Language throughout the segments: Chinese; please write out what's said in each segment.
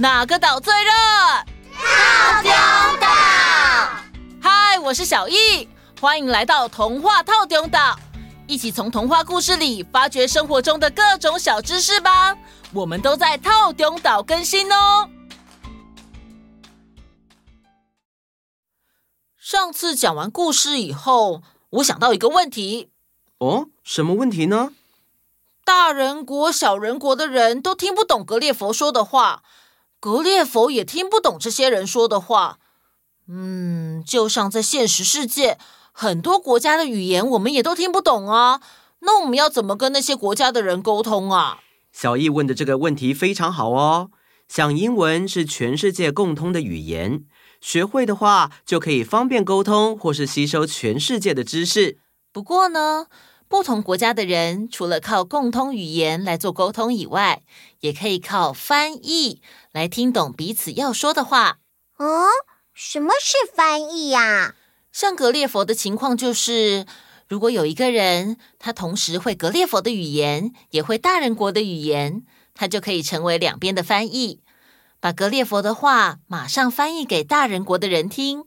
哪个岛最热？套丁岛。嗨，我是小易，欢迎来到童话套丁岛，一起从童话故事里发掘生活中的各种小知识吧。我们都在套丁岛更新哦。上次讲完故事以后，我想到一个问题。哦，什么问题呢？大人国、小人国的人都听不懂格列佛说的话，格列佛也听不懂这些人说的话。嗯，就像在现实世界，很多国家的语言我们也都听不懂啊。那我们要怎么跟那些国家的人沟通啊？小易问的这个问题非常好哦。像英文是全世界共通的语言，学会的话就可以方便沟通或是吸收全世界的知识。不过呢，不同国家的人除了靠共通语言来做沟通以外，也可以靠翻译来听懂彼此要说的话。哦。什么是翻译呀？像格列佛的情况就是，如果有一个人，他同时会格列佛的语言，也会大人国的语言，他就可以成为两边的翻译，把格列佛的话马上翻译给大人国的人听，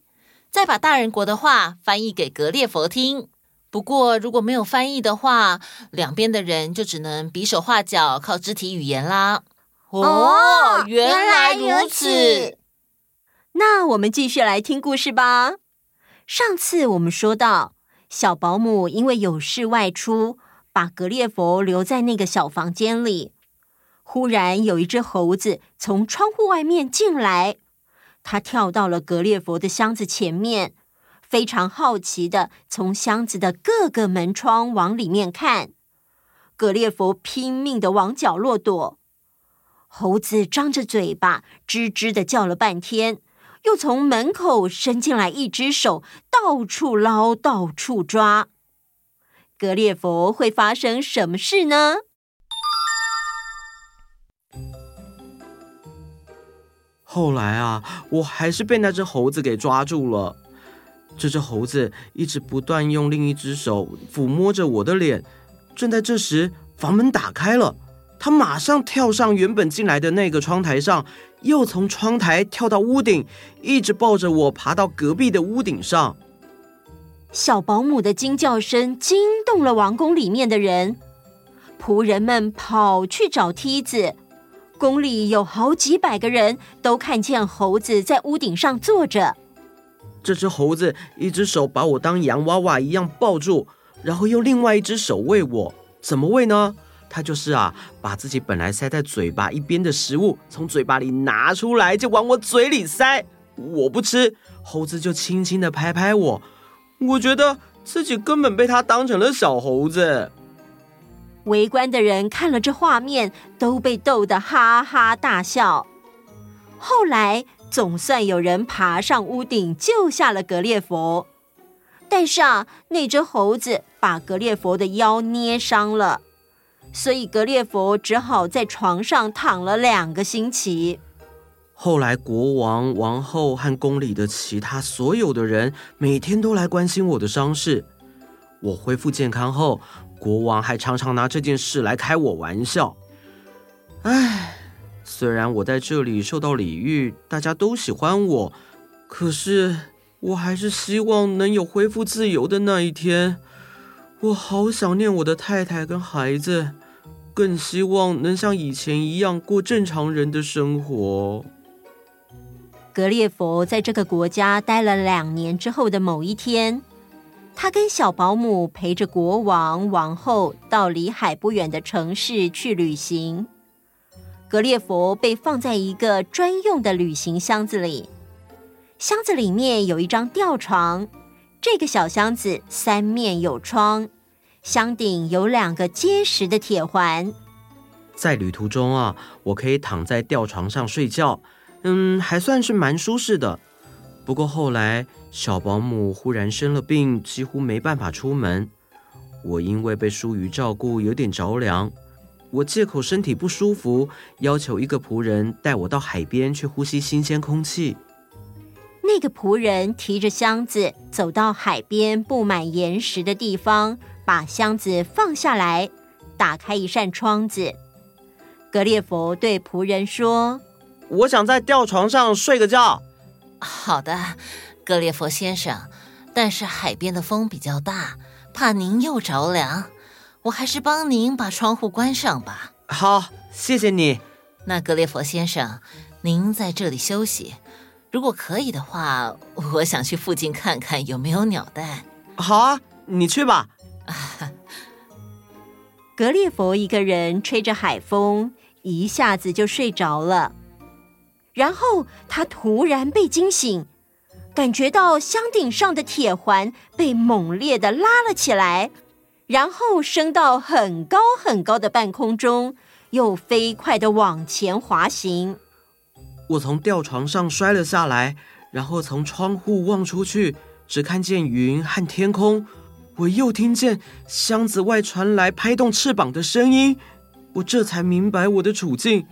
再把大人国的话翻译给格列佛听。不过，如果没有翻译的话，两边的人就只能比手画脚，靠肢体语言啦。哦，原来如此。那我们继续来听故事吧。上次我们说到，小保姆因为有事外出，把格列佛留在那个小房间里。忽然有一只猴子从窗户外面进来，它跳到了格列佛的箱子前面，非常好奇的从箱子的各个门窗往里面看。格列佛拼命的往角落躲，猴子张着嘴巴，吱吱的叫了半天。又从门口伸进来一只手，到处捞，到处抓。格列佛会发生什么事呢？后来啊，我还是被那只猴子给抓住了。这只猴子一直不断用另一只手抚摸着我的脸。正在这时，房门打开了。它马上跳上原本进来的那个窗台上，又从窗台跳到屋顶，一直抱着我爬到隔壁的屋顶上。小保姆的惊叫声惊动了王宫里面的人，仆人们跑去找梯子。宫里有好几百个人都看见猴子在屋顶上坐着。这只猴子一只手把我当洋娃娃一样抱住，然后用另外一只手喂我。怎么喂呢？它就是啊，把自己本来塞在嘴巴一边的食物从嘴巴里拿出来，就往我嘴里塞。我不吃，猴子就轻轻地拍拍我。我觉得自己根本被它当成了小猴子。围观的人看了这画面，都被逗得哈哈大笑。后来总算有人爬上屋顶救下了格列佛，但是啊，那只猴子把格列佛的腰捏伤了。所以格列佛只好在床上躺了两个星期。后来国王、王后和宫里的其他所有的人每天都来关心我的伤势。我恢复健康后，国王还常常拿这件事来开我玩笑。唉，虽然我在这里受到礼遇，大家都喜欢我，可是我还是希望能有恢复自由的那一天。我好想念我的太太跟孩子。更希望能像以前一样过正常人的生活。格列佛在这个国家待了两年之后的某一天，他跟小保姆陪着国王、王后到离海不远的城市去旅行。格列佛被放在一个专用的旅行箱子里，箱子里面有一张吊床，这个小箱子三面有窗。箱顶有两个结实的铁环，在旅途中啊，我可以躺在吊床上睡觉，嗯，还算是蛮舒适的。不过后来小保姆忽然生了病，几乎没办法出门。我因为被疏于照顾，有点着凉。我借口身体不舒服，要求一个仆人带我到海边去呼吸新鲜空气。那个仆人提着箱子走到海边布满岩石的地方。把箱子放下来，打开一扇窗子。格列佛对仆人说：“我想在吊床上睡个觉。好的，格列佛先生，但是海边的风比较大，怕您又着凉，我还是帮您把窗户关上吧。好，谢谢你。那格列佛先生，您在这里休息。如果可以的话，我想去附近看看有没有鸟蛋。好啊，你去吧。格列佛一个人吹着海风，一下子就睡着了。然后他突然被惊醒，感觉到箱顶上的铁环被猛烈的拉了起来，然后升到很高很高的半空中，又飞快地往前滑行。我从吊床上摔了下来，然后从窗户望出去，只看见云和天空。我又听见箱子外传来拍动翅膀的声音，我这才明白我的处境。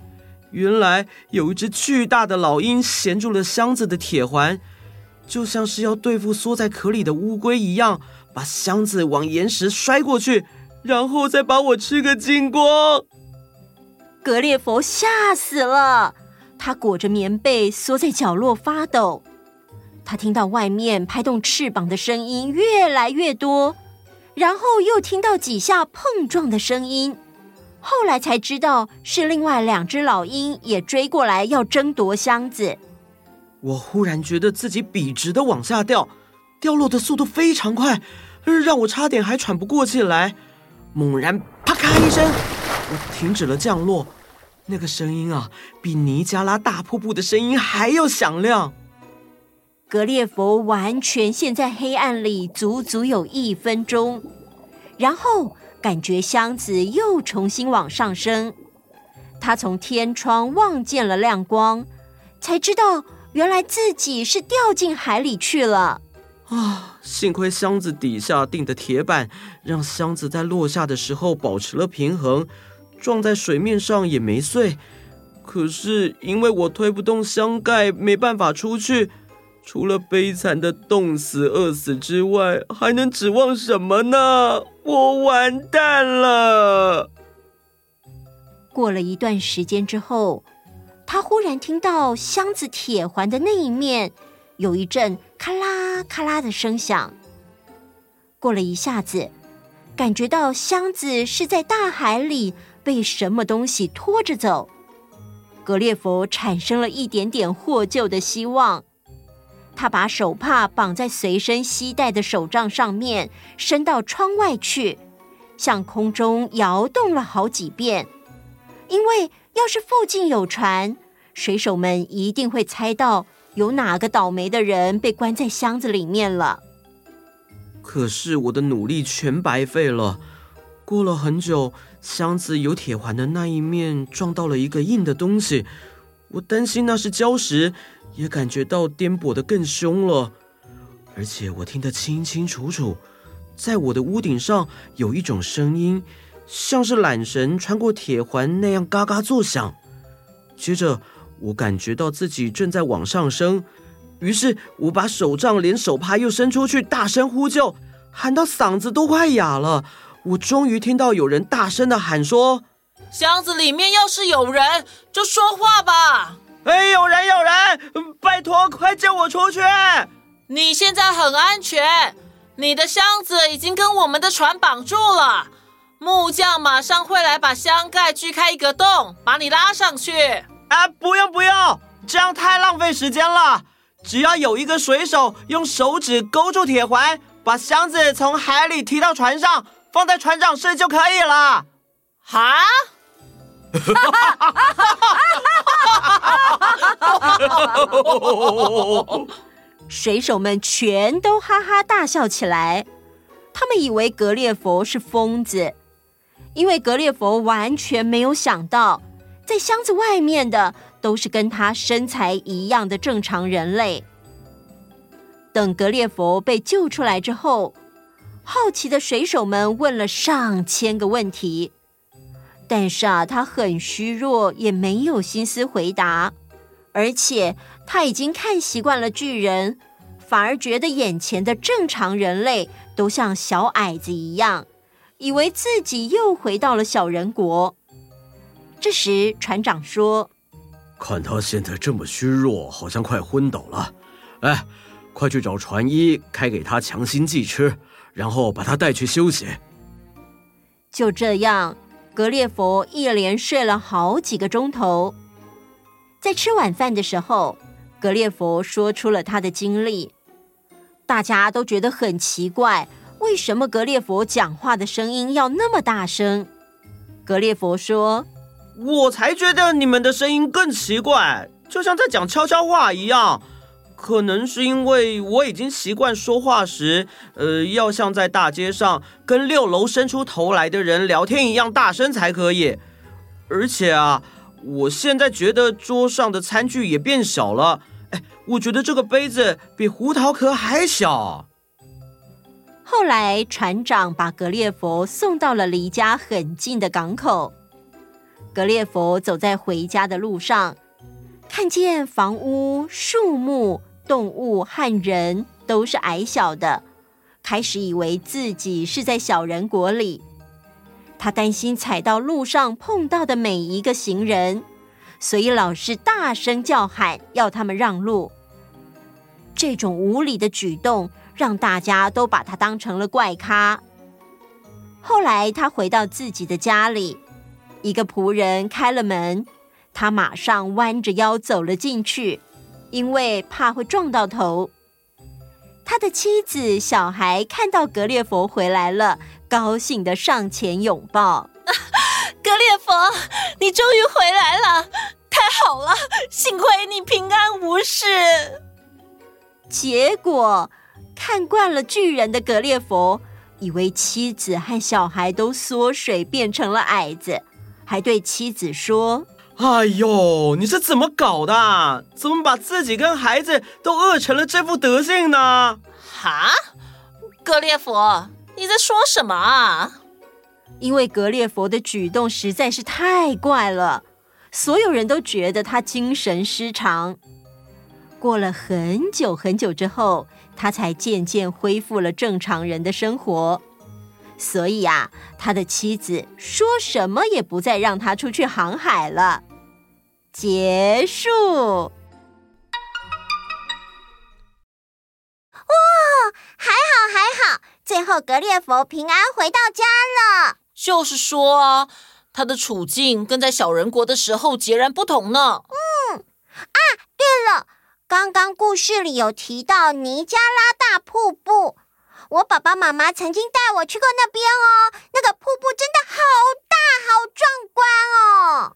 原来有一只巨大的老鹰衔住了箱子的铁环，就像是要对付缩在壳里的乌龟一样，把箱子往岩石摔过去，然后再把我吃个精光。格列佛吓死了，他裹着棉被缩在角落发抖。他听到外面拍动翅膀的声音越来越多，然后又听到几下碰撞的声音，后来才知道是另外两只老鹰也追过来要争夺箱子。我忽然觉得自己笔直的往下掉，掉落的速度非常快，让我差点还喘不过气来。猛然啪咔一声，我停止了降落。那个声音啊，比尼加拉大瀑布的声音还要响亮。格列佛完全陷在黑暗里，足足有一分钟，然后感觉箱子又重新往上升。他从天窗望见了亮光，才知道原来自己是掉进海里去了。啊！幸亏箱子底下钉的铁板，让箱子在落下的时候保持了平衡，撞在水面上也没碎。可是因为我推不动箱盖，没办法出去。除了悲惨的冻死、饿死之外，还能指望什么呢？我完蛋了。过了一段时间之后，他忽然听到箱子铁环的那一面有一阵咔啦咔啦的声响。过了一下子，感觉到箱子是在大海里被什么东西拖着走。格列佛产生了一点点获救的希望。他把手帕绑在随身携带的手杖上面，伸到窗外去，向空中摇动了好几遍。因为要是附近有船，水手们一定会猜到有哪个倒霉的人被关在箱子里面了。可是我的努力全白费了。过了很久，箱子有铁环的那一面撞到了一个硬的东西，我担心那是礁石。也感觉到颠簸得更凶了，而且我听得清清楚楚，在我的屋顶上有一种声音，像是缆绳穿过铁环那样嘎嘎作响。接着，我感觉到自己正在往上升，于是我把手杖连手帕又伸出去，大声呼救，喊到嗓子都快哑了。我终于听到有人大声的喊说：“箱子里面要是有人，就说话吧。”哎，有人，有人！拜托，快救我出去！你现在很安全，你的箱子已经跟我们的船绑住了，木匠马上会来把箱盖锯开一个洞，把你拉上去。啊，不用不用，这样太浪费时间了。只要有一个水手用手指勾住铁环，把箱子从海里提到船上，放在船长室就可以了。哈？水手们全都哈哈大笑起来。他们以为格列佛是疯子，因为格列佛完全没有想到，在箱子外面的都是跟他身材一样的正常人类。等格列佛被救出来之后，好奇的水手们问了上千个问题。但是啊，他很虚弱，也没有心思回答，而且他已经看习惯了巨人，反而觉得眼前的正常人类都像小矮子一样，以为自己又回到了小人国。这时，船长说：“看他现在这么虚弱，好像快昏倒了。哎，快去找船医，开给他强心剂吃，然后把他带去休息。就这样，格列佛一连睡了好几个钟头。在吃晚饭的时候，格列佛说出了他的经历。大家都觉得很奇怪，为什么格列佛讲话的声音要那么大声？格列佛说。我才觉得你们的声音更奇怪，就像在讲悄悄话一样。可能是因为我已经习惯说话时，呃，要像在大街上跟六楼伸出头来的人聊天一样大声才可以。而且啊，我现在觉得桌上的餐具也变小了。哎，我觉得这个杯子比胡桃壳还小。后来，船长把格列佛送到了离家很近的港口。格列佛走在回家的路上，看见房屋、树木、动物和人都是矮小的，开始以为自己是在小人国里。他担心踩到路上碰到的每一个行人，所以老是大声叫喊，要他们让路。这种无理的举动让大家都把他当成了怪咖。后来，他回到自己的家里。一个仆人开了门，他马上弯着腰走了进去，因为怕会撞到头。他的妻子、小孩看到格列佛回来了，高兴的上前拥抱。格列佛，你终于回来了，太好了！幸亏你平安无事。结果，看惯了巨人的格列佛，以为妻子和小孩都缩水变成了矮子。还对妻子说：“哎呦，你是怎么搞的？怎么把自己跟孩子都饿成了这副德性呢？”哈，格列佛，你在说什么啊？因为格列佛的举动实在是太怪了，所有人都觉得他精神失常。过了很久很久之后，他才渐渐恢复了正常人的生活。所以啊，他的妻子说什么也不再让他出去航海了。结束。哇，还好还好，最后格列佛平安回到家了。就是说啊，他的处境跟在小人国的时候截然不同呢。嗯，啊，对了，刚刚故事里有提到尼加拉大瀑布。我爸爸妈妈曾经带我去过那边哦，那个瀑布真的好大，好壮观哦。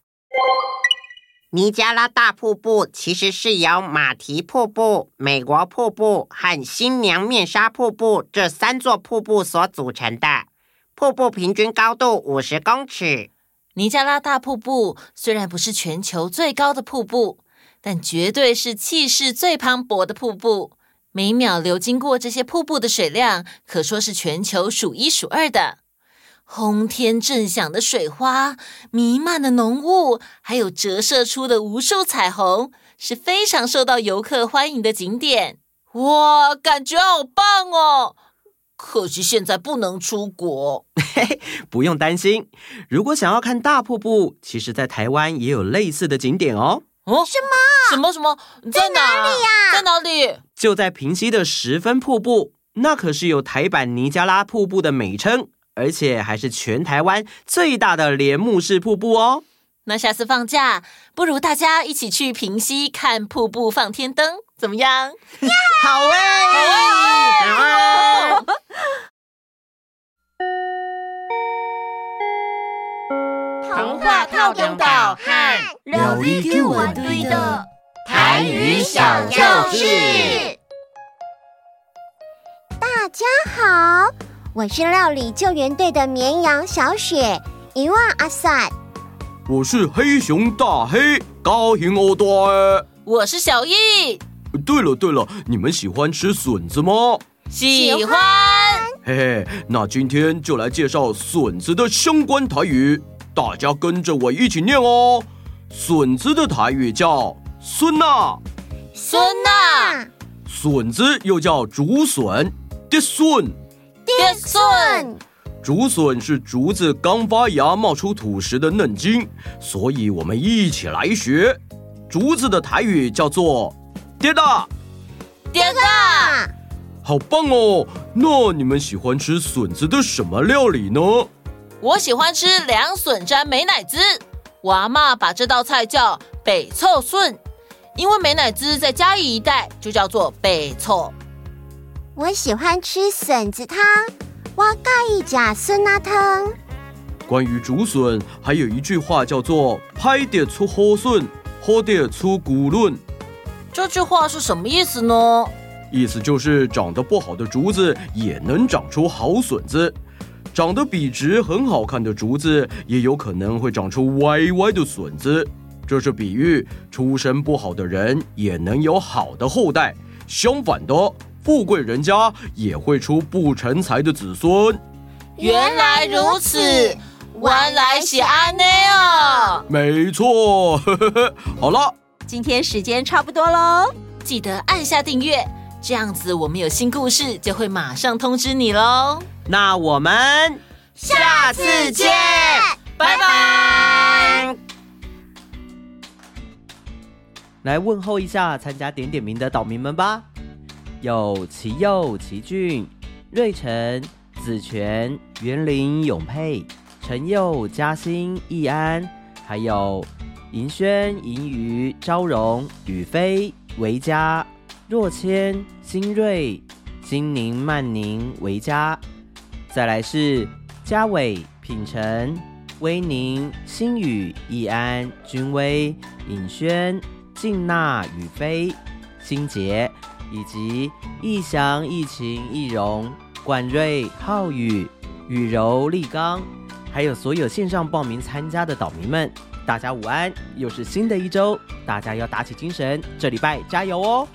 尼加拉大瀑布其实是由马蹄瀑布、美国瀑布和新娘面纱瀑布这三座瀑布所组成的。瀑布平均高度五十公尺。尼加拉大瀑布虽然不是全球最高的瀑布，但绝对是气势最磅礴的瀑布。每秒流经过这些瀑布的水量，可说是全球数一数二的。轰天震响的水花，弥漫的浓雾，还有折射出的无数彩虹，是非常受到游客欢迎的景点。哇，感觉好棒哦！可惜现在不能出国。嘿嘿，不用担心，如果想要看大瀑布，其实在台湾也有类似的景点哦。哦，什么？什么什么？在哪？里呀？在哪里？就在平溪的十分瀑布，那可是有台版尼加拉瀑布的美称，而且还是全台湾最大的帘幕式瀑布哦。那下次放假，不如大家一起去平溪看瀑布放天灯，怎么样？好哎，好哎，好。童话透中岛和料理给我堆的台语小教室。大家好，我是料理救援队的绵羊小雪，一万阿赛。我是黑熊大黑，高兴欧多。我是小易。对了对了，你们喜欢吃笋子吗？喜欢。嘿嘿，那今天就来介绍笋子的相关台语。大家跟着我一起念哦，笋子的台语叫孙呐，孙呐，笋子又叫竹笋，的笋，的笋，竹笋是竹子刚发芽冒出土时的嫩茎，所以我们一起来学，竹子的台语叫做“爹大”。爹大，好棒哦！那你们喜欢吃笋子的什么料理呢？我喜欢吃凉笋沾美乃滋。我阿妈把这道菜叫北凑笋，因为美乃滋在嘉义一带就叫做北凑。我喜欢吃笋子汤，我介意吃笋仔汤。关于竹笋，还有一句话叫做“拍得出好笋，喝得出骨论”。这句话是什么意思呢？意思就是长得不好的竹子也能长出好笋子，长得笔直很好看的竹子也有可能会长出歪歪的笋子。这是比喻出身不好的人也能有好的后代，相反的，富贵人家也会出不成才的子孙。原来如此，原来是安内啊！没错，呵呵呵，好了。今天时间差不多喽，记得按下订阅，这样子我们有新故事就会马上通知你喽。那我们下次见，拜拜。来问候一下参加点点名的岛民们吧，有齐佑、齐俊、瑞成、子权、园林、永佩、陈佑、嘉欣、易安，还有。银轩、银鱼、昭荣、宇飞、维嘉、若谦、新锐、金宁、曼宁、维嘉，再来是嘉伟、品成、威宁、新宇、易安、君威、尹轩、静娜、宇飞、新杰，以及易翔、易晴、易荣、冠瑞、浩宇、雨柔、立刚，还有所有线上报名参加的岛民们。大家午安，又是新的一周，大家要打起精神，这礼拜加油哦！